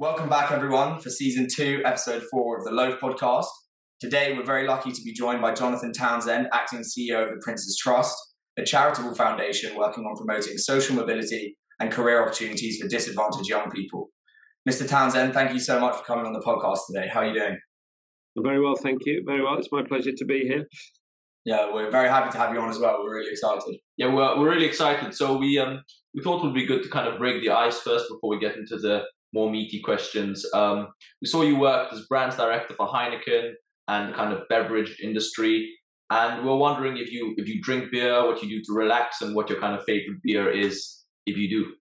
Welcome back, everyone, for season two, episode four of the Loaf podcast. Today, we're very lucky to be joined by Jonathan Townsend, acting CEO of the Prince's Trust, a charitable foundation working on promoting social mobility and career opportunities for disadvantaged young people. Mr. Townsend, thank you so much for coming on the podcast today. How are you doing? Very well, thank you. Very well. It's my pleasure to be here. Yeah, we're very happy to have you on as well. We're really excited. Yeah, we're, we're really excited. So we um we thought it would be good to kind of break the ice first before we get into the more meaty questions. Um, we saw you worked as brands director for Heineken and kind of beverage industry, and we're wondering if you if you drink beer, what you do to relax, and what your kind of favorite beer is if you do.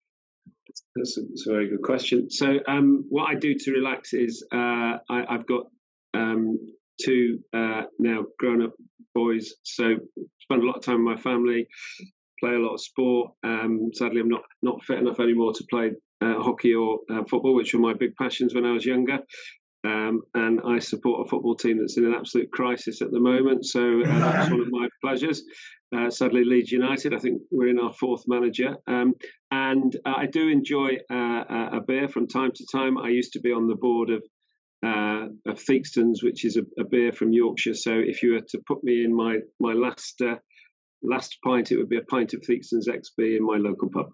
That's a, that's a very good question. So, um, what I do to relax is uh, I, have got um, two uh, now grown up boys, so spend a lot of time with my family, play a lot of sport. Um, sadly, I'm not not fit enough anymore to play uh, hockey or uh, football, which were my big passions when I was younger. Um, and I support a football team that's in an absolute crisis at the moment. So uh, that's one of my pleasures. Uh, sadly, Leeds United. I think we're in our fourth manager, um, and uh, I do enjoy uh, a beer from time to time. I used to be on the board of uh, of Theakston's, which is a, a, beer from Yorkshire. So if you were to put me in my my last last pint, it would be a pint of Theakston's XB in my local pub.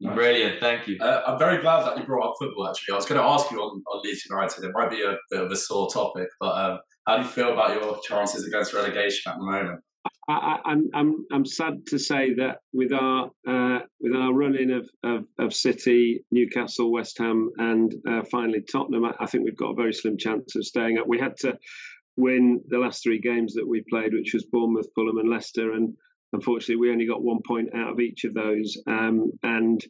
Nice. Brilliant, thank you. Uh, I'm very glad that you brought up football. Actually, I was going to ask you on, on Leeds United. It might be a bit of a sore topic, but um, how do you feel about your chances against relegation at the moment? I, am I'm I'm sad to say that with our uh, with our running of, of, of City, Newcastle, West Ham, and uh, finally Tottenham, I, I think we've got a very slim chance of staying up. We had to win the last three games that we played, which was Bournemouth, Fulham, and Leicester, and Unfortunately, we only got one point out of each of those, um, and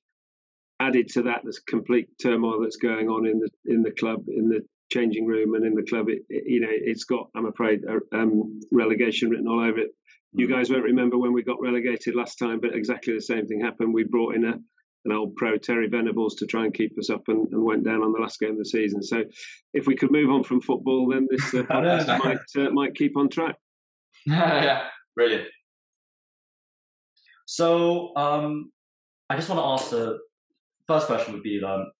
added to that, there's complete turmoil that's going on in the in the club, in the changing room, and in the club. It, it, you know, it's got, I'm afraid, um, relegation written all over it. You guys won't remember when we got relegated last time, but exactly the same thing happened. We brought in a an old pro Terry Venables to try and keep us up and, and, went down on the last game of the season. So if we could move on from football, then this uh, might uh, might keep on track. yeah, brilliant. So um, I just want to ask the first question would be um,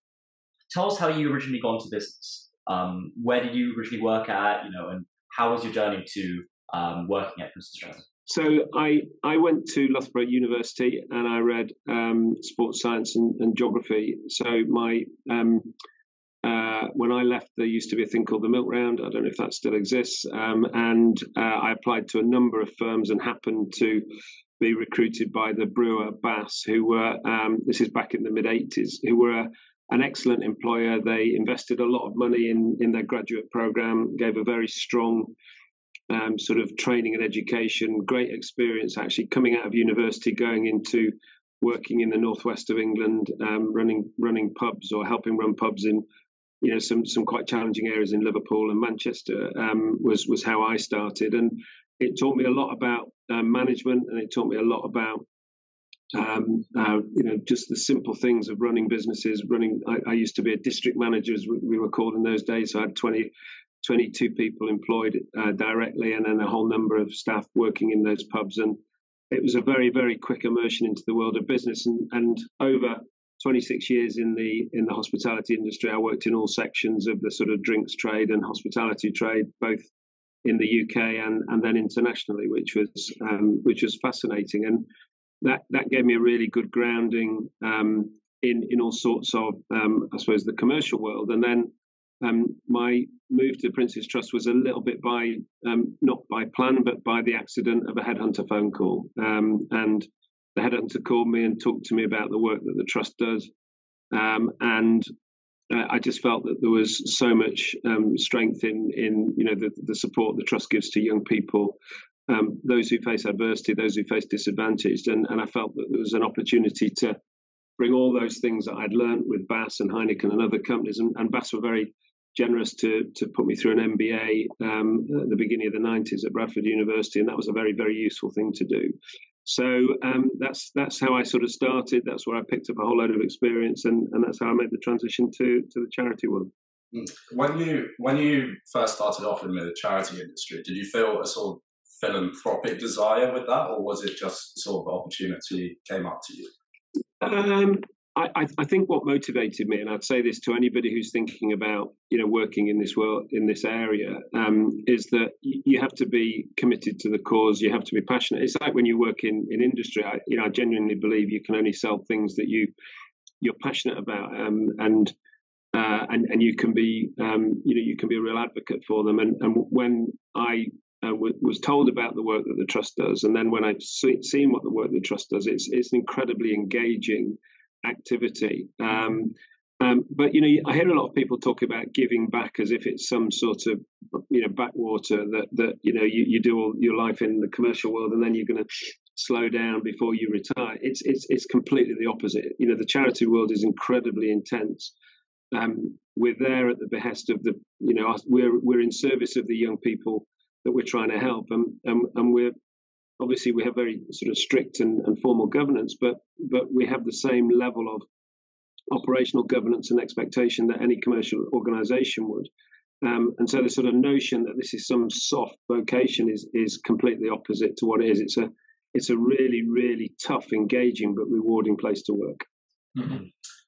tell us how you originally got into business. Um, where did you originally work at? You know, and how was your journey to um, working at Prince's Trust? So I I went to Loughborough University and I read um, sports science and, and, geography. So my um, uh, when I left, there used to be a thing called the Milk Round. I don't know if that still exists. Um, and uh, I applied to a number of firms and happened to be recruited by the brewer Bass, who were, um, this is back in the mid 80s, who were a, an excellent employer. They invested a lot of money in, in their graduate program, gave a very strong um, sort of training and education, great experience actually coming out of university, going into working in the northwest of England, um, running running pubs or helping run pubs in you know some some quite challenging areas in Liverpool and Manchester um, was was how I started, and it taught me a lot about uh, management, and it taught me a lot about um, uh, you know just the simple things of running businesses. Running, I, I, used to be a district manager, as we were called in those days. So I had 20, 22 people employed uh, directly, and then a whole number of staff working in those pubs, and it was a very very quick immersion into the world of business, and and over 26 years in the in the hospitality industry. I worked in all sections of the sort of drinks trade and hospitality trade, both in the UK and and then internationally, which was um, which was fascinating, and that that gave me a really good grounding um, in in all sorts of um, I suppose the commercial world, and then. Um, my move to the Prince's Trust was a little bit by um, not by plan, but by the accident of a headhunter phone call, um, and the headhunter called me and talked to me about the work that the trust does. And uh, I just felt that there was so much um, strength in, in you know, the, the support the trust gives to young people, um, those who face adversity, those who face disadvantage, And, and I felt that there was an opportunity to bring all those things that I'd learned with Bass and Heineken and other companies. And, and Bass were very generous to to put me through an MBA um, at the beginning of the 90s at Bradford University, and that was a very very useful thing to do. So um, that's that's how I sort of started. That's where I picked up a whole load of experience, and, and that's how I made the transition to to the charity world. Hmm. When you when you first started off in the charity industry, did you feel a sort of philanthropic desire with that, or was it just sort of opportunity came up to you? Um, I, I, think what motivated me, and I'd say this to anybody who's thinking about, you know, working in this world in this area, um, is that you have to be committed to the cause. You have to be passionate. It's like when you work in in industry. I, you know, I genuinely believe you can only sell things that you you're passionate about, um, and uh, and and you can be, um, you know, you can be a real advocate for them. And and when I uh, w- was told about the work that the trust does, and then when I've see, seen what the work the trust does, it's it's incredibly engaging activity. Um, um, but you know, I hear a lot of people talk about giving back as if it's some sort of you know backwater that that you know you, you do all your life in the commercial world and then you're going to slow down before you retire. It's it's it's completely the opposite. You know, the charity world is incredibly intense. Um, we're there at the behest of the you know we're we're in service of the young people that we're trying to help, and and, and we're obviously we have very sort of strict and, and formal governance, but but we have the same level of operational governance and expectation that any commercial organization would. Um, and so the sort of notion that this is some soft vocation is is completely opposite to what it is. It's a it's a really really tough, engaging but rewarding place to work. Mm-hmm.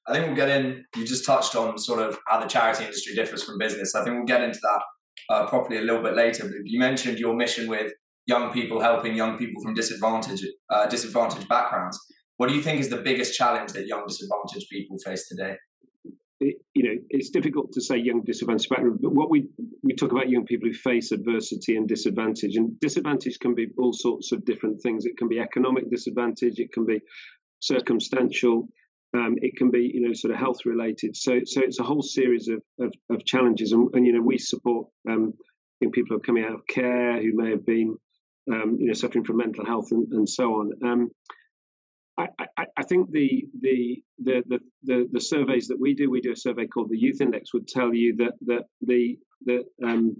I think we'll get in. You just touched on sort of how the charity industry differs from business. I think we'll get into that uh, properly a little bit later. But you mentioned your mission with young people helping young people from disadvantaged uh, disadvantaged backgrounds. What do you think is the biggest challenge that young disadvantaged people face today? It, you know, it's difficult to say young disadvantaged background, but what we we talk about young people who face adversity and disadvantage, and disadvantage can be all sorts of different things. It can be economic disadvantage, it can be circumstantial, um, it can be you know sort of health related. So so it's a whole series of of, of challenges, and, and, you know we support um, young people who are coming out of care who may have been um, you know, suffering from mental health and, and so on. Um, I, I, I, think the, the, the the the surveys that we do, we do a survey called the Youth Index, would tell you that that the the, um,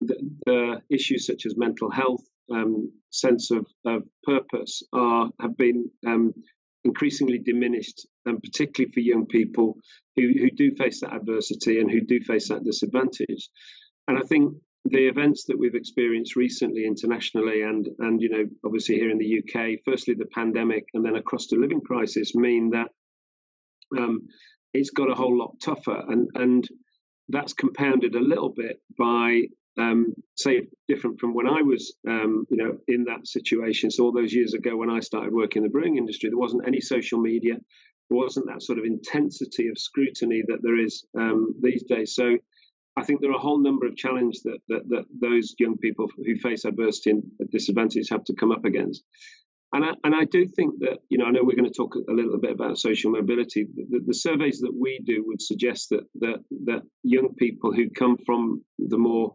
the, the issues such as mental health, um, sense of, of purpose, are have been um, increasingly diminished, and particularly for young people who who do face that adversity and who do face that disadvantage. And I think the events that we've experienced recently internationally and and you know obviously here in the UK firstly the pandemic and then a cost of living crisis mean that um, it's got a whole lot tougher and and that's compounded a little bit by um, say different from when I was um, you know in that situation. So all those years ago when I started working in the brewing industry there wasn't any social media there wasn't that sort of intensity of scrutiny that there is um, these days. So I think there are a whole number of challenges that, that, that those young people who face adversity and disadvantage have to come up against. And I, and I do think that, you know, I know we're going to talk a little bit about social mobility. The, the surveys that we do would suggest that, that, that young people who come from the more,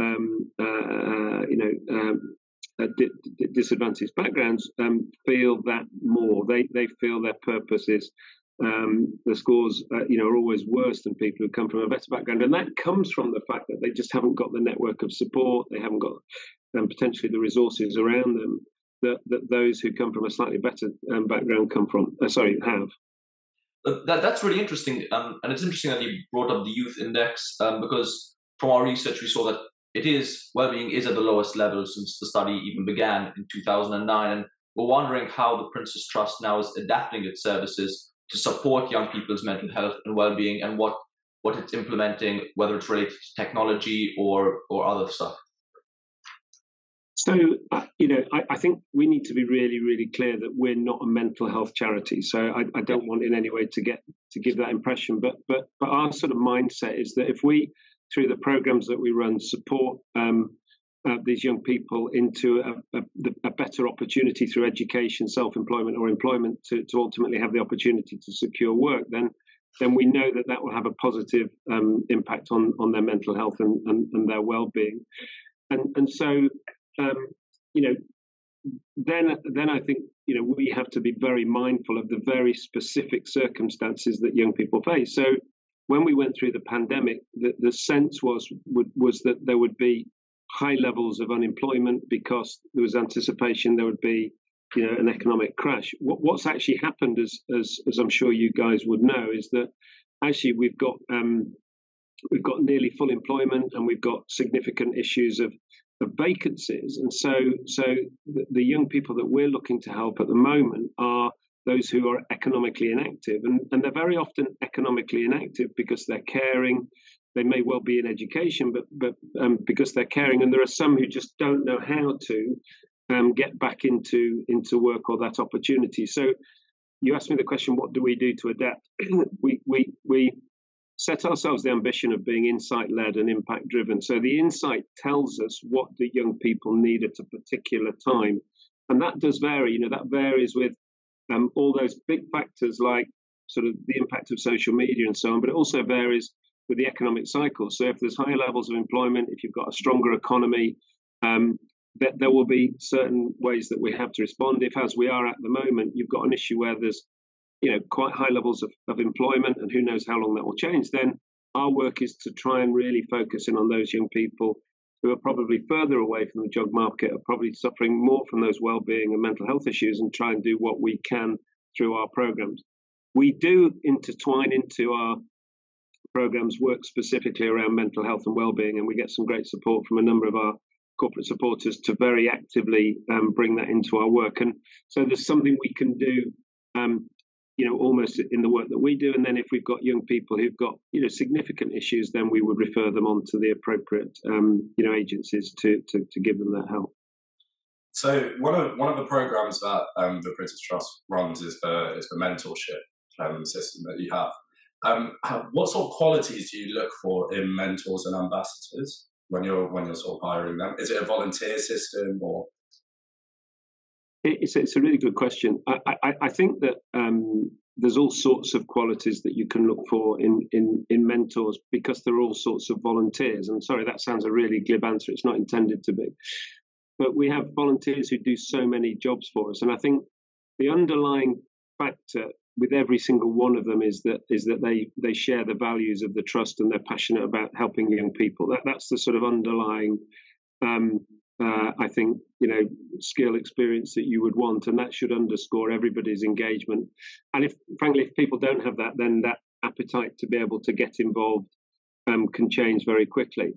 um, uh, you know, um, uh, di- disadvantaged backgrounds um, feel that more. They, they feel their purpose is um, the scores, uh, you know, are always worse than people who come from a better background, and that comes from the fact that they just haven't got the network of support, they haven't got um, potentially the resources around them that, that those who come from a slightly better um, background come from. Uh, sorry, have. Uh, that, that's really interesting, um, and it's interesting that you brought up the youth index um, because from our research we saw that it is well-being is at the lowest level since the study even began in 2009, and we're wondering how the Prince's Trust now is adapting its services to support young people's mental health and well-being and what what it's implementing whether it's related to technology or or other stuff. So uh, you know I, I, think we need to be really really clear that we're not a mental health charity. So I, I, don't want in any way to get to give that impression. But but but our sort of mindset is that if we through the programs that we run support um, uh, these young people into a, a, a, better opportunity through education, self-employment, or employment to, to ultimately have the opportunity to secure work, then then we know that that will have a positive um, impact on on their mental health and, and, and their well-being. And and so um, you know then then I think you know we have to be very mindful of the very specific circumstances that young people face. So when we went through the pandemic, the, the sense was was that there would be high levels of unemployment because there was anticipation there would be you know an economic crash what, what's actually happened as, as as i'm sure you guys would know is that actually we've got um, we've got nearly full employment and we've got significant issues of, of vacancies and so so the, the young people that we're looking to help at the moment are those who are economically inactive. And, and they're very often economically inactive because they're caring. They may well be in education, but, but um, because they're caring. And there are some who just don't know how to um, get back into, into work or that opportunity. So you asked me the question, what do we do to adapt? we, we, we set ourselves the ambition of being insight led and impact driven. So the insight tells us what the young people need at a particular time. And that does vary. You know, that varies with um, all those big factors like sort of the impact of social media and so on, but it also varies with the economic cycle. So if there's higher levels of employment, if you've got a stronger economy, um, that there will be certain ways that we have to respond. If, as we are at the moment, you've got an issue where there's you know quite high levels of, of employment and who knows how long that will change, then our work is to try and really focus in on those young people who are probably further away from the job market, are probably suffering more from those well-being and mental health issues, and try and do what we can through our programs. We do intertwine into our programs work specifically around mental health and well-being, and we get some great support from a number of our corporate supporters to very actively um, bring that into our work. And so there's something we can do um, you know, almost in the work that we do. And then if we've got young people who've got, you know, significant issues, then we would refer them on to the appropriate, um, you know, agencies to, to, to give them that help. So one of one of the programs that um, the Prince's Trust runs is the is the mentorship um, system that you have. Um, what sort of qualities do you look for in mentors and ambassadors when you're when you're sort of hiring them? Is it a volunteer system or it's, it's a really good question. I, I, I think that um, there's all sorts of qualities that you can look for in, in, in mentors because there are all sorts of volunteers. And sorry, that sounds a really glib answer. It's not intended to be. But we have volunteers who do so many jobs for us. And I think the underlying factor with every single one of them is that is that they they share the values of the trust and they're passionate about helping young people. That that's the sort of underlying um, uh, I think you know skill experience that you would want, and that should underscore everybody's engagement. And if, frankly, if people don't have that, then that appetite to be able to get involved um, can change very quickly.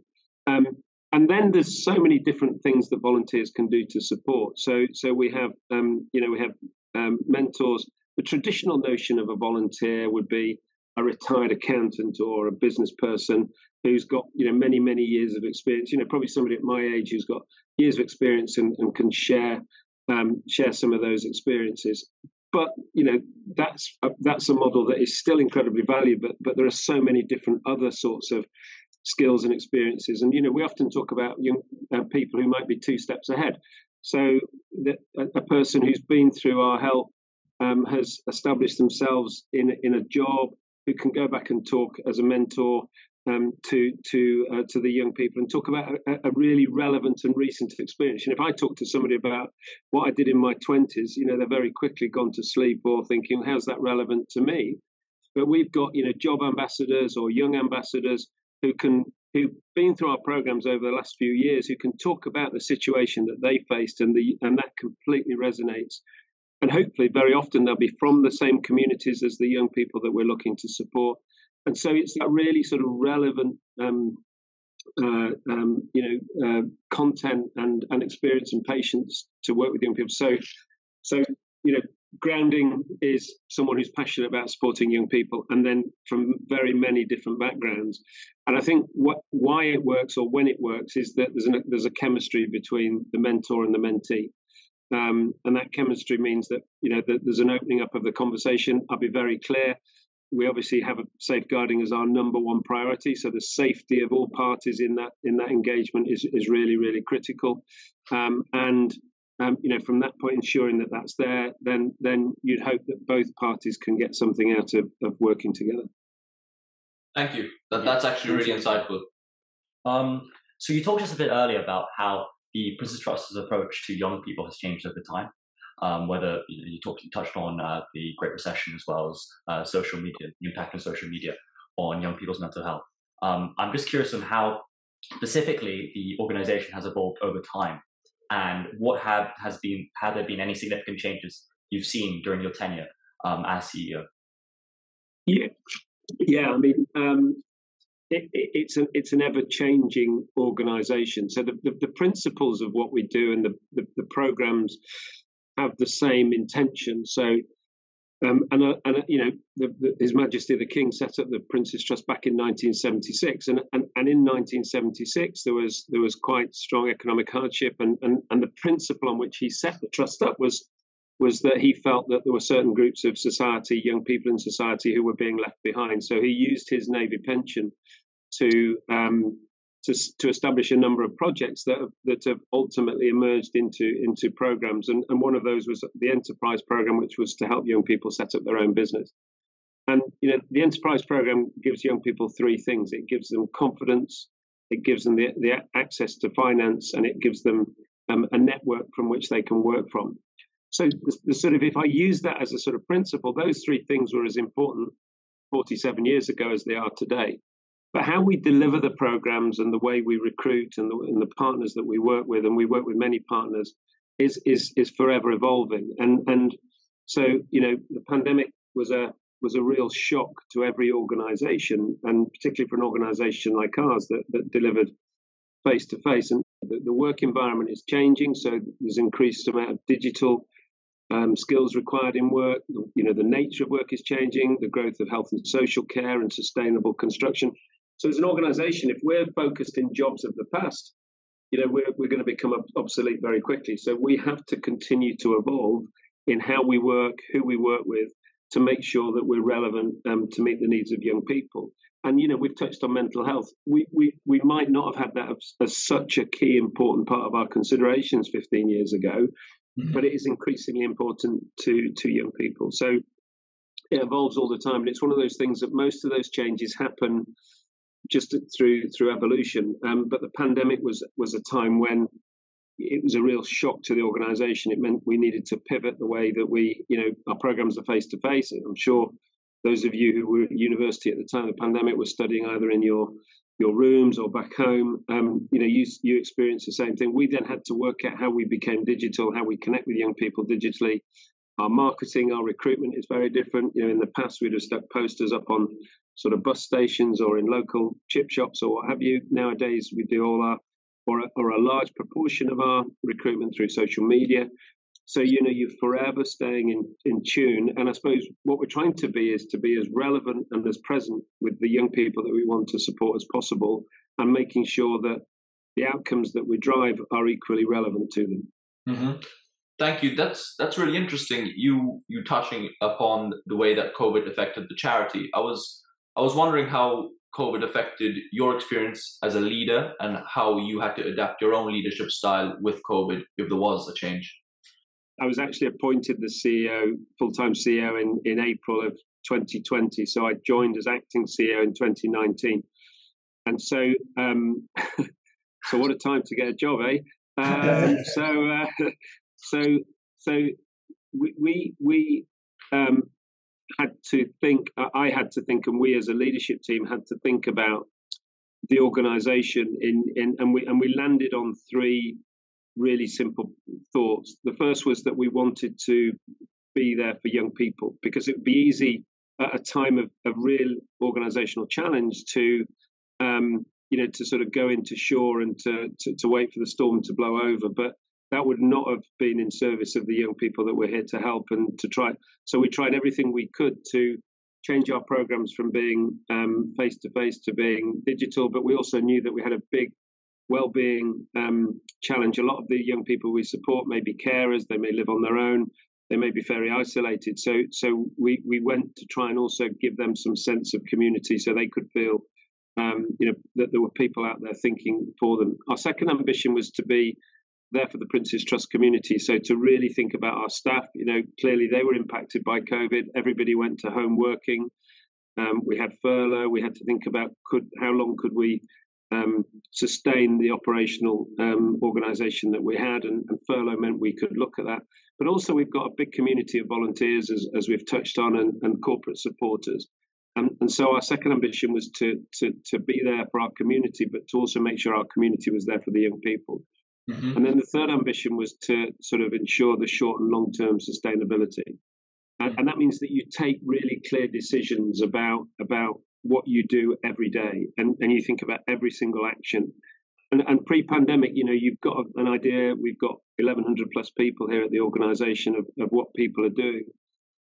Um, and then there's so many different things that volunteers can do to support. So, so we have, um, you know, we have um, mentors. The traditional notion of a volunteer would be a retired accountant or a business person who's got you know many many years of experience you know probably somebody at my age who's got years of experience and, and can share um, share some of those experiences. But you know that's a, that's a model that is still incredibly valuable but but there are so many different other sorts of skills and experiences. And you know we often talk about young uh, people who might be two steps ahead. So a person who's been through our help um, has established themselves in in a job who can go back and talk as a mentor um, to to uh, to the young people and talk about a, a, really relevant and recent experience. And if I talk to somebody about what I did in my twenties, you know, they're very quickly gone to sleep or thinking, "How's that relevant to me?" But we've got you know job ambassadors or young ambassadors who can who've been through our programs over the last few years who can talk about the situation that they faced and the and that completely resonates and hopefully very often they'll be from the same communities as the young people that we're looking to support. And so it's that really sort of relevant um, uh, um, you know uh, content and and experience and patience to work with young people. So so you know grounding is someone who's passionate about supporting young people and then from very many different backgrounds. And i think what why it works or when it works is that there's a there's a chemistry between the mentor and the mentee um, and that chemistry means that you know that there's an opening up of the conversation i'll be very clear we obviously have a safeguarding as our number one priority. So the safety of all parties in that in that engagement is is really really critical. Um, and um, you know, from that point, ensuring that that's there, then then you'd hope that both parties can get something out of, of working together. Thank you. That, that's actually really insightful. Um, so you talked just a bit earlier about how the Prince's Trust's approach to young people has changed over time um, whether you, know, you, talked, you touched on uh, the Great Recession as well as uh, social media, the impact of social media on young people's mental health. Um, I'm just curious on how specifically the organization has evolved over time and what have has been have there been any significant changes you've seen during your tenure um, as CEO? Yeah, yeah. I mean, um, it, it, it's an it's an ever changing organisation. So the, the, the principles of what we do and the the, the programs have the same intention. So Um, and, uh, and uh, you know, the, the, His Majesty the King set up the Prince's Trust back in 1976, and, and, and in 1976 there was there was quite strong economic hardship, and, and, and the principle on which he set the trust up was was that he felt that there were certain groups of society, young people in society, who were being left behind. So he used his navy pension to um, to, to establish a number of projects that have, that have ultimately emerged into into programs, and, and one of those was the enterprise program, which was to help young people set up their own business. And you know, the enterprise program gives young people three things: it gives them confidence, it gives them the, the access to finance, and it gives them um, a network from which they can work from. So, the, the sort of if I use that as a sort of principle, those three things were as important 47 years ago as they are today. But how we deliver the programs and the way we recruit and the, and the partners that we work with, and we work with many partners, is is is forever evolving. And and so you know the pandemic was a was a real shock to every organization, and particularly for an organization like ours that, that delivered face to face. And the, the, work environment is changing, so there's increased amount of digital um, skills required in work. You know, the nature of work is changing, the growth of health and social care and sustainable construction. So as an organization, if we're focused in jobs of the past, you know, we're, we're going to become obsolete very quickly. So we have to continue to evolve in how we work, who we work with, to make sure that we're relevant um, to meet the needs of young people. And you know, we've touched on mental health. We we we might not have had that as, as such a key important part of our considerations 15 years ago, mm-hmm. but it is increasingly important to to young people. So it evolves all the time, and it's one of those things that most of those changes happen just through through evolution. Um, but the pandemic was was a time when it was a real shock to the organisation. It meant we needed to pivot the way that we, you know, our programs are face to face. I'm sure those of you who were at university at the time of the pandemic were studying either in your your rooms or back home. Um, you know, you you experienced the same thing. We then had to work out how we became digital, how we connect with young people digitally. Our marketing, our recruitment is very different. You know, in the past we'd have stuck posters up on sort of bus stations or in local chip shops or what have you. Nowadays, we do all our or a, or a large proportion of our recruitment through social media. So you know you're forever staying in, in tune. And I suppose what we're trying to be is to be as relevant and as present with the young people that we want to support as possible, and making sure that the outcomes that we drive are equally relevant to them. Mm-hmm. Thank you. That's that's really interesting. You you touching upon the way that COVID affected the charity. I was I was wondering how COVID affected your experience as a leader and how you had to adapt your own leadership style with COVID if there was a change. I was actually appointed the CEO, full time CEO, in, in April of 2020. So I joined as acting CEO in 2019. And so, um, so what a time to get a job, eh? Um, so, uh, so, so we we, we um, had to think, I had to think, and we as a leadership team had to think about the organization in, in and we and we landed on three really simple thoughts. The first was that we wanted to be there for young people because it would be easy at a time of, of real organizational challenge to um, you know to sort of go into shore and to, to, to wait for the storm to blow over but that would not have been in service of the young people that we're here to help and to try. So we tried everything we could to change our programs from being face to face to being digital, but we also knew that we had a big well-being um, challenge. A lot of the young people we support may be carers; they may live on their own, they may be very isolated. So, so we we went to try and also give them some sense of community, so they could feel. Um, you know that there were people out there thinking for them. Our second ambition was to be there for the Prince's Trust community. So to really think about our staff, you know, clearly they were impacted by COVID. Everybody went to home working. Um, we had furlough. We had to think about could how long could we um, sustain the operational um, organisation that we had, and, and, furlough meant we could look at that. But also, we've got a big community of volunteers, as, as we've touched on, and, and corporate supporters. And, and, so our second ambition was to, to to be there for our community, but to also make sure our community was there for the young people. Mm-hmm. And then the third ambition was to sort of ensure the short and long term sustainability. And, and, that means that you take really clear decisions about about what you do every day and, and you think about every single action. And, and pre pandemic, you know, you've got an idea, we've got 1,100 plus people here at the organization of, of what people are doing.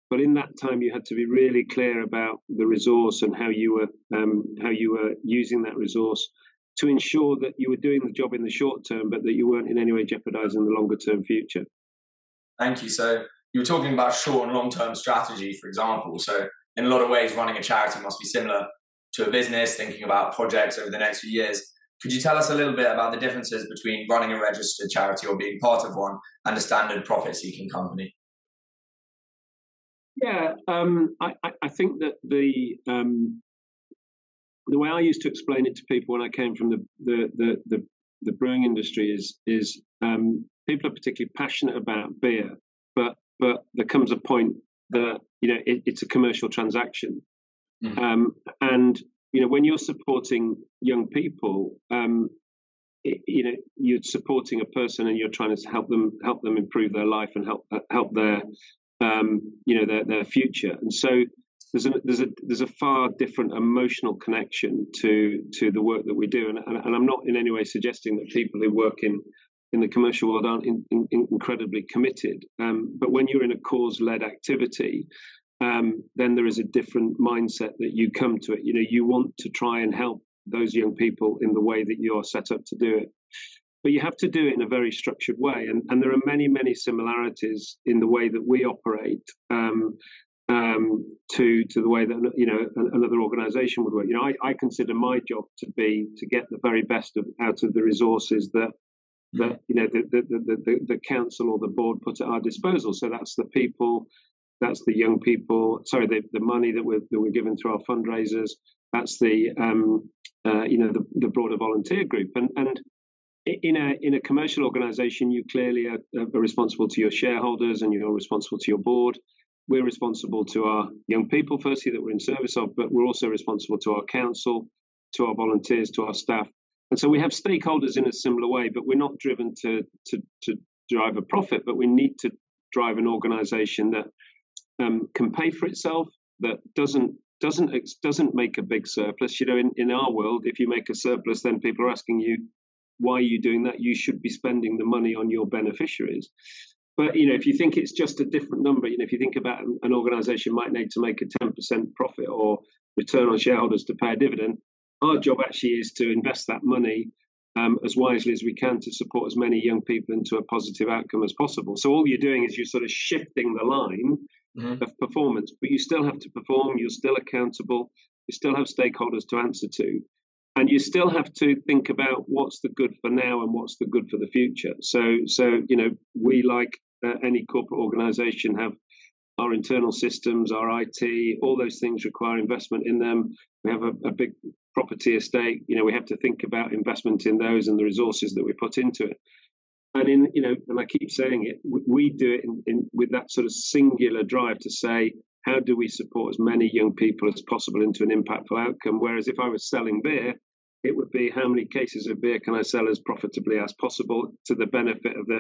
but in that time, you had to be really clear about the resource and how you were um, how you were using that resource to ensure that you were doing the job in the short term, but that you weren't in any way jeopardizing the longer term future. Thank you. So you were talking about short and long term strategy, for example. So in a lot of ways, running a charity must be similar to a business, thinking about projects over the next few years. Could you tell us a little bit about the differences between running a registered charity or being part of one and a standard profit seeking company? Yeah, um, I, I, think that the um, the way I used to explain it to people when I came from the the the, the, the brewing industry is is um, people are particularly passionate about beer, but but there comes a point that you know it, it's a commercial transaction, mm-hmm. um, and you know when you're supporting young people, um, it, you know you're supporting a person and you're trying to help them help them improve their life and help help their um, you know their their future, and so. There's a, there's a there's a far different emotional connection to to the work that we do, and, and, and I'm not in any way suggesting that people who work in in the commercial world aren't in, in, incredibly committed. Um, but when you're in a cause led activity, um, then there is a different mindset that you come to it. You know, you want to try and help those young people in the way that you're set up to do it. But you have to do it in a very structured way. And, and there are many, many similarities in the way that we operate um, um, to to the way that you know another organisation would work. You know, I, I consider my job to be to get the very best of, out of the resources that that you know the, the, the, the, council or the board put at our disposal. So that's the people, that's the young people. Sorry, the, the money that we're that we're given through our fundraisers. That's the um, uh, you know the, the broader volunteer group. And and in a in a commercial organisation, you clearly are, are responsible to your shareholders and you're responsible to your board. We're responsible to our young people, firstly, that we're in service of, but we're also responsible to our council, to our volunteers, to our staff, and so we have stakeholders in a similar way, but we're not driven to, to, to drive a profit, but we need to drive an organization that um, can pay for itself, that doesn't doesn't doesn't make a big surplus. You know, in, in our world, if you make a surplus, then people are asking you, why are you doing that? You should be spending the money on your beneficiaries. But you know, if you think it's just a different number, you know, if you think about an organization might need to make a 10% profit or return on shareholders to pay a dividend, our job actually is to invest that money um, as wisely as we can to support as many young people into a positive outcome as possible. So all you're doing is you're sort of shifting the line mm-hmm. of performance, but you still have to perform. You're still accountable. You still have stakeholders to answer to, and you still have to think about what's the good for now and what's the good for the future. So, so you know, we like uh, any corporate organisation have our internal systems, our IT, all those things require investment in them. We have a, a, big property estate. You know, we have to think about investment in those and the resources that we put into it. And in, you know, and I keep saying it, we do it in, in, with that sort of singular drive to say, how do we support as many young people as possible into an impactful outcome? Whereas if I was selling beer, it would be how many cases of beer can I sell as profitably as possible to the benefit of the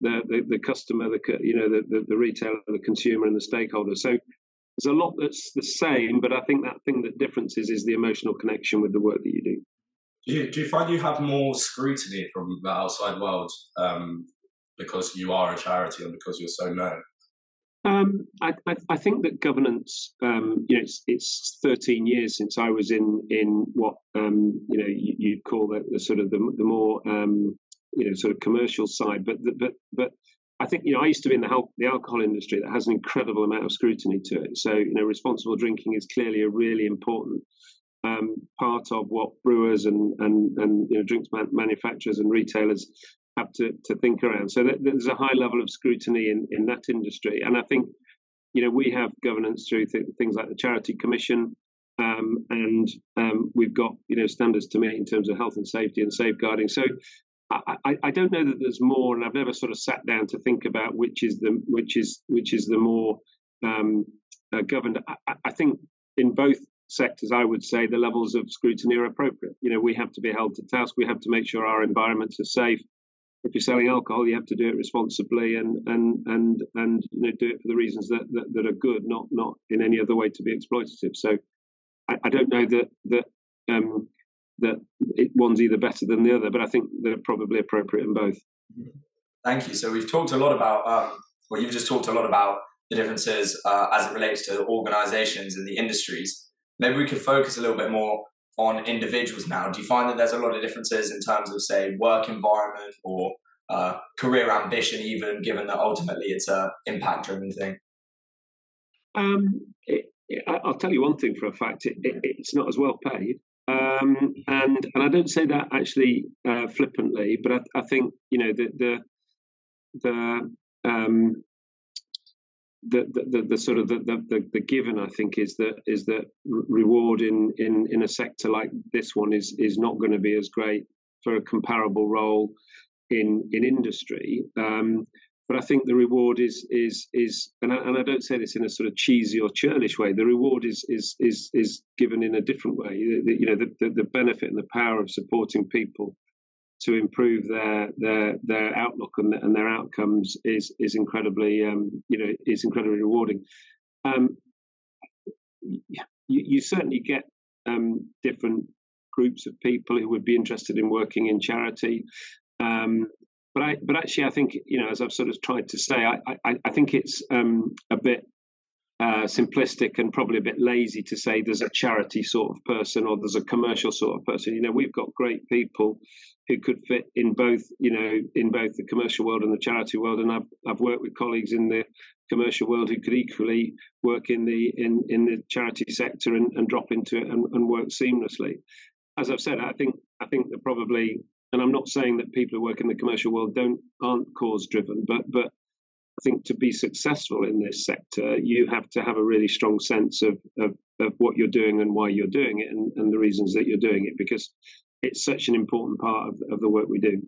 the, the, the customer, the you know the, the, the retailer, the consumer, and the stakeholder. So there's a lot that's the same, but I think that thing that differences is the emotional connection with the work that you do. Do you, do you find you have more scrutiny from the outside world um, because you are a charity and because you're so known? Um, I, I, I, think that governance, um, you know, it's, it's 13 years since I was in in what um, you know you, would call the, the, sort of the, the more um, you know sort of commercial side, but but but I think you know I used to be in the, the alcohol industry that has an incredible amount of scrutiny to it. So you know, responsible drinking is clearly a really important um, part of what brewers and and and you know drinks man- manufacturers and retailers have to to think around. So there's a high level of scrutiny in in that industry, and I think you know we have governance through th- things like the Charity Commission. Um, and um, we've got you know standards to meet in terms of health and safety and safeguarding. So I, I, don't know that there's more, and I've never sort of sat down to think about which is the which is which is the more um, uh, governed. I, I, think in both sectors, I would say the levels of scrutiny are appropriate. You know, we have to be held to task. We have to make sure our environments are safe. If you're selling alcohol, you have to do it responsibly and and and and you know, do it for the reasons that, that, that are good, not not in any other way to be exploitative. So, I, I don't know that that um, that it, one's either better than the other, but I think they're probably appropriate in both. Thank you. So we've talked a lot about, um, well, you've just talked a lot about the differences uh, as it relates to organizations and the industries. Maybe we could focus a little bit more on individuals now. Do you find that there's a lot of differences in terms of, say, work environment or uh, career ambition, even given that ultimately it's a impact driven thing? Um, it, it, I'll tell you one thing for a fact: it, it's not as well paid. Um, and and I don't say that actually uh, flippantly, but I, I, think you know the the the um, the, the, the, sort of the, the, the given I think is that is that reward in, in, in a sector like this one is is not going to be as great for a comparable role in in industry. Um, but I think the reward is is is, and I, and I don't say this in a sort of cheesy or churlish way. The reward is is is is given in a different way. You know, the, the, the benefit and the power of supporting people to improve their their their outlook and, and their outcomes is is incredibly um, you know is incredibly rewarding. Um, you, you certainly get um, different groups of people who would be interested in working in charity. Um, but I, but actually, I think you know, as I've sort of tried to say, I, I, I think it's um, a bit uh, simplistic and probably a bit lazy to say there's a charity sort of person or there's a commercial sort of person. You know, we've got great people who could fit in both, you know, in both the commercial world and the charity world. And I've I've worked with colleagues in the commercial world who could equally work in the in in the charity sector and, and drop into it and, and work seamlessly. As I've said, I think I think that probably and I'm not saying that people who work in the commercial world don't aren't cause driven, but but I think to be successful in this sector, you have to have a really strong sense of of, of what you're doing and why you're doing it, and, and the reasons that you're doing it, because it's such an important part of, of the work we do.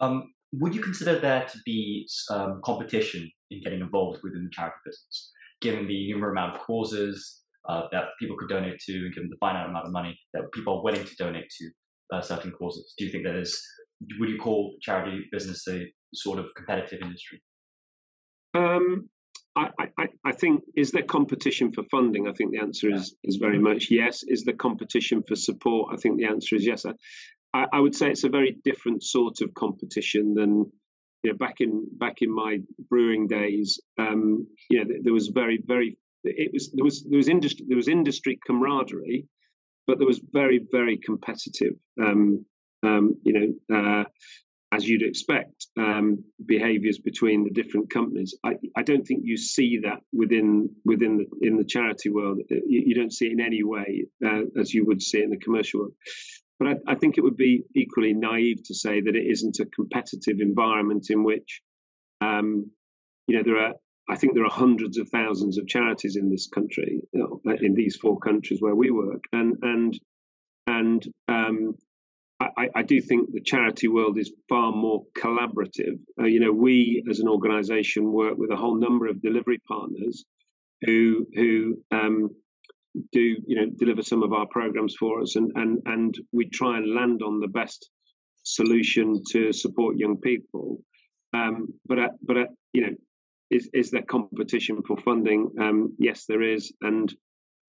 Um, would you consider there to be um, competition in getting involved within the charity business, given the numerous amount of causes uh, that people could donate to, and given the finite amount of money that people are willing to donate to uh, certain causes? Do you think that is, would you call charity business a sort of competitive industry? Um, I, I, I, think is there competition for funding? I think the answer is is very much yes. Is there competition for support? I think the answer is yes. I, I would say it's a very different sort of competition than you know back in back in my brewing days. Um, you know, there was very very it was there was there was industry there was industry camaraderie, but there was very very competitive. Um, um, you know, uh, as you'd expect, um, behaviours between the different companies. I, I, don't think you see that within within the in the charity world. Uh, you, you don't see it in any way uh, as you would see it in the commercial world. But I, I, think it would be equally naive to say that it isn't a competitive environment in which, um, you know, there are. I think there are hundreds of thousands of charities in this country, in these four countries where we work, and and and um, I, I, do think the charity world is far more collaborative. Uh, you know, we as an organisation work with a whole number of delivery partners who who um, do you know deliver some of our programs for us, and and and we try and land on the best solution to support young people. Um, but but you know, is is there competition for funding? Um, yes, there is, and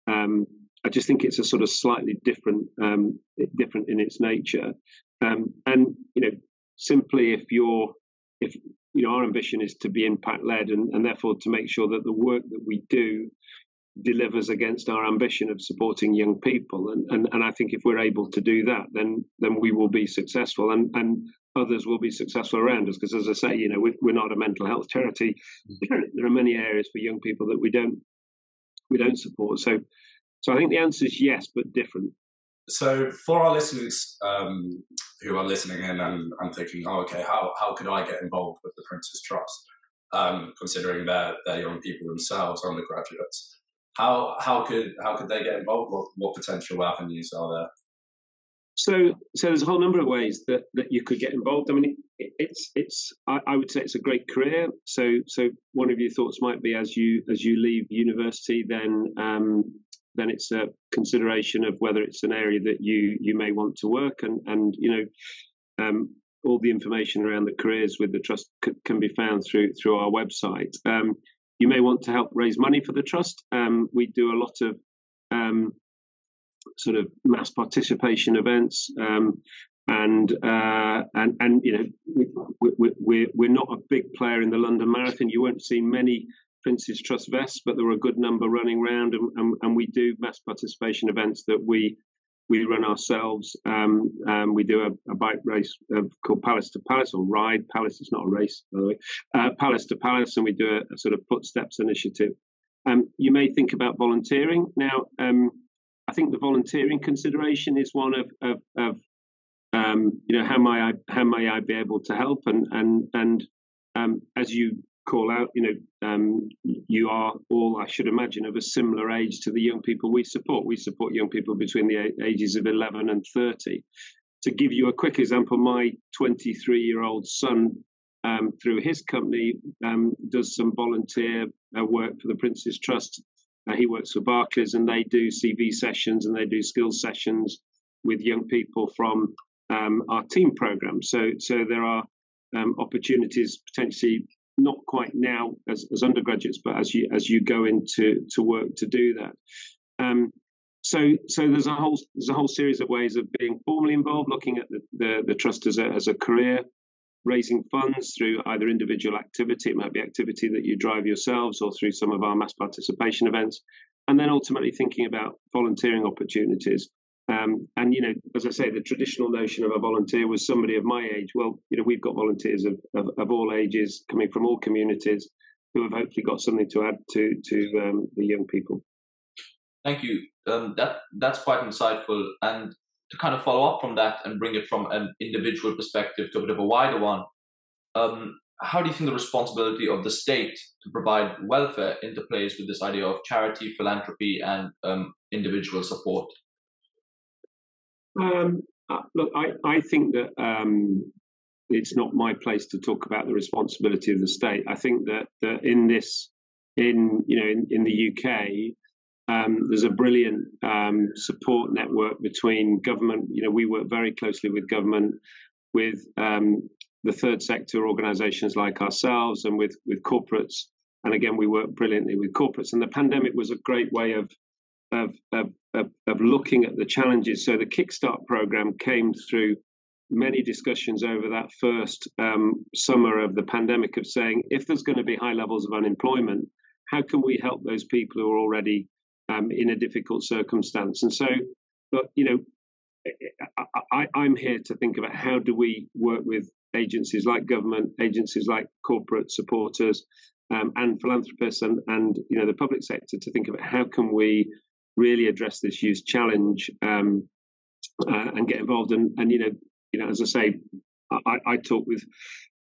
um, I just think it's a sort of slightly different, um, different in its nature. Um, and you know, simply if you're, if you know, our ambition is to be impact led, and, and therefore to make sure that the work that we do delivers against our ambition of supporting young people. And, and and I think if we're able to do that, then then we will be successful, and and others will be successful around us. Because as I say, you know, we, we're not a mental health charity. Mm. There are many areas for young people that we don't we don't support. So so I think the answer is yes, but different. So for our listeners um, who are listening in and, and thinking, oh, okay, how, how could I get involved with the Prince's Trust, um, considering they're, they're young people themselves, undergraduates, how, how, could, how could they get involved? What, what potential avenues are there? So, so there's a whole number of ways that, that you could get involved. I mean, it, it's it's I, I, would say it's a great career. So, so one of your thoughts might be as you as you leave university, then um, then it's a consideration of whether it's an area that you you may want to work and and you know um, all the information around the careers with the trust c- can be found through through our website. Um, you may want to help raise money for the trust. Um, we do a lot of um, sort of mass participation events. Um, and uh, and and you know we, we, we, we're not a big player in the London Marathon. You won't see many Prince's Trust vests, but there are a good number running around, and, and, and we do mass participation events that we we run ourselves. Um, um, we do a, a bike race uh, called Palace to Palace or Ride Palace. It's not a race, by the way. Uh, Palace to Palace, and we do a, a sort of footsteps initiative. Um, you may think about volunteering. Now, um, I think the volunteering consideration is one of, of, of um, you know, how may I how may I be able to help? And and and um, as you call out, you know, um, you are all, I should imagine, of a similar age to the young people we support. We support young people between the ages of 11 and 30. To give you a quick example, my 23 year old son, um, through his company, um, does some volunteer uh, work for the Prince's Trust. Uh, he works for Barclays and they do CV sessions and they do skills sessions with young people from um, our team program. So, so there are um, opportunities potentially not quite now as, as undergraduates, but as you as you go into to work to do that. Um, so so there's a whole there's a whole series of ways of being formally involved, looking at the, the, the trust as a as a career, raising funds through either individual activity, it might be activity that you drive yourselves, or through some of our mass participation events, and then ultimately thinking about volunteering opportunities. Um, and you know, as I say, the traditional notion of a volunteer was somebody of my age. Well, you know, we've got volunteers of, of, of all ages coming from all communities who have hopefully got something to add to to um, the young people. Thank you. Um, that that's quite insightful. And to kind of follow up from that and bring it from an individual perspective to a bit of a wider one, um, how do you think the responsibility of the state to provide welfare interplays with this idea of charity, philanthropy, and um, individual support? Um, uh, look, I, I think that um, it's not my place to talk about the responsibility of the state. I think that, that in this, in you know, in, in the UK, um, there's a brilliant um, support network between government. You know, we work very closely with government, with um, the third sector organisations like ourselves, and with with corporates. And again, we work brilliantly with corporates. And the pandemic was a great way of of, of, of, of looking at the challenges. So the Kickstart program came through many discussions over that first um, summer of the pandemic of saying if there's going to be high levels of unemployment, how can we help those people who are already um, in a difficult circumstance? And so, but you know, I, am here to think about how do we work with agencies like government, agencies like corporate supporters, um, and philanthropists, and and you know the public sector to think about how can we really address this youth challenge um, uh, and get involved. And, and you know, you know, as I say, I, I talk with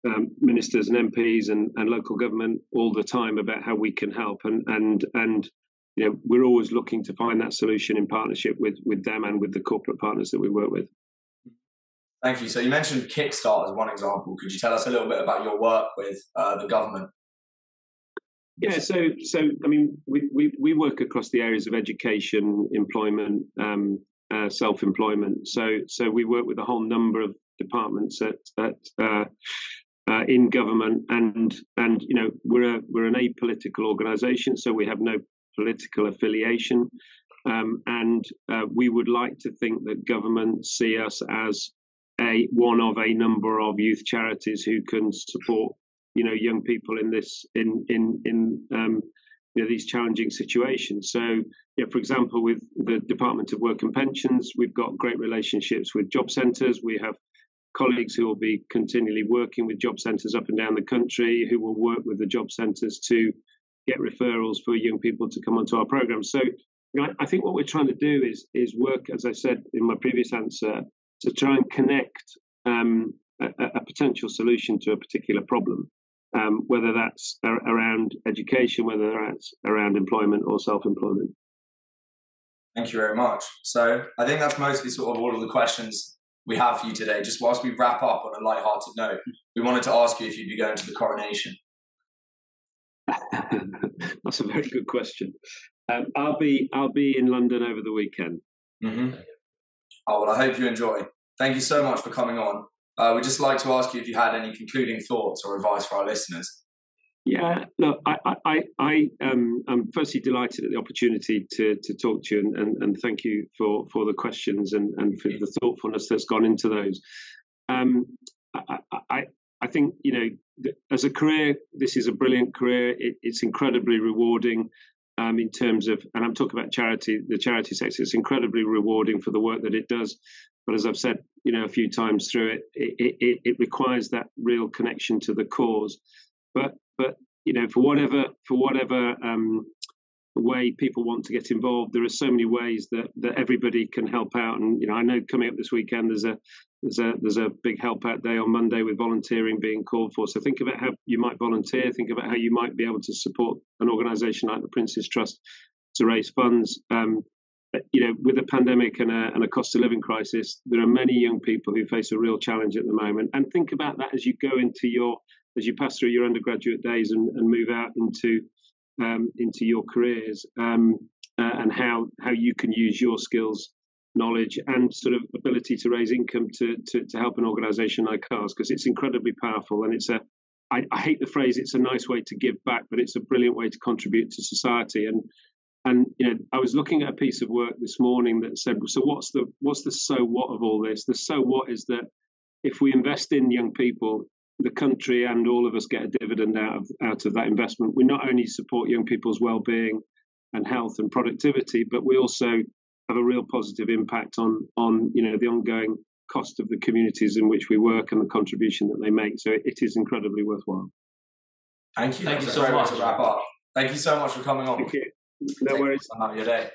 um, ministers and MPs and, and local government all the time about how we can help, and and and you know, we're always looking to find that solution in partnership with with them and with the corporate partners that we work with. Thank you. So you mentioned Kickstart as one example. Could you tell us a little bit about your work with uh, the government? Yeah, so so I mean, we, we, we work across the areas of education, employment, um, uh, self-employment. So so we work with a whole number of departments at, at uh, uh, in government, and and you know we're a we're an apolitical organisation, so we have no political affiliation, um, and uh, we would like to think that government see us as a one of a number of youth charities who can support you know young people in this in in in um, you know these challenging situations. So, yeah, for example, with the Department of Work and Pensions, we've got great relationships with job centres. We have colleagues who will be continually working with job centres up and down the country, who will work with the job centres to get referrals for young people to come onto our program. So, you know, I think what we're trying to do is is work, as I said in my previous answer, to try and connect um, a, a potential solution to a particular problem um, whether that's around education, whether that's around employment or self-employment. Thank you very much. So I think that's mostly sort of all of the questions we have for you today. Just whilst we wrap up on a light-hearted note, we wanted to ask you if you'd be going to the coronation. that's a very good question. Um, I'll be I'll be in London over the weekend. Mm-hmm. Oh well, I hope you enjoy. Thank you so much for coming on. Uh, we'd just like to ask you if you had any concluding thoughts or advice for our listeners. Yeah, look, I, I, I, um, I'm firstly delighted at the opportunity to to talk to you, and, and, and thank you for for the questions and, and for the thoughtfulness that's gone into those. Um, I, I, I think you know, as a career, this is a brilliant career. It, it's incredibly rewarding um, in terms of, and I'm talking about charity, the charity sector. It's incredibly rewarding for the work that it does. But as I've said, you know, a few times through it, it, it, it requires that real connection to the cause. But but you know, for whatever for whatever um, way people want to get involved, there are so many ways that that everybody can help out. And you know, I know coming up this weekend, there's a there's a there's a big help out day on Monday with volunteering being called for. So think about how you might volunteer. Think about how you might be able to support an organisation like the Prince's Trust to raise funds. Um, you know, with a pandemic and a, and a cost of living crisis, there are many young people who face a real challenge at the moment. And think about that as you go into your as you pass through your undergraduate days and, and move out into um, into your careers, um, uh, and how how you can use your skills knowledge and sort of ability to raise income to to, to help an organization like ours because it's incredibly powerful and it's a I, I, hate the phrase it's a nice way to give back but it's a brilliant way to contribute to society and and you know I was looking at a piece of work this morning that said so what's the what's the so what of all this the so what is that if we invest in young people the country and all of us get a dividend out of out of that investment we not only support young people's well-being and health and productivity but we also have a real positive impact on on you know the ongoing cost of the communities in which we work and the contribution that they make. So it is incredibly worthwhile. Thank you. Thank That's you so much. To wrap up. Thank you so much for coming on. No worries. Out your day.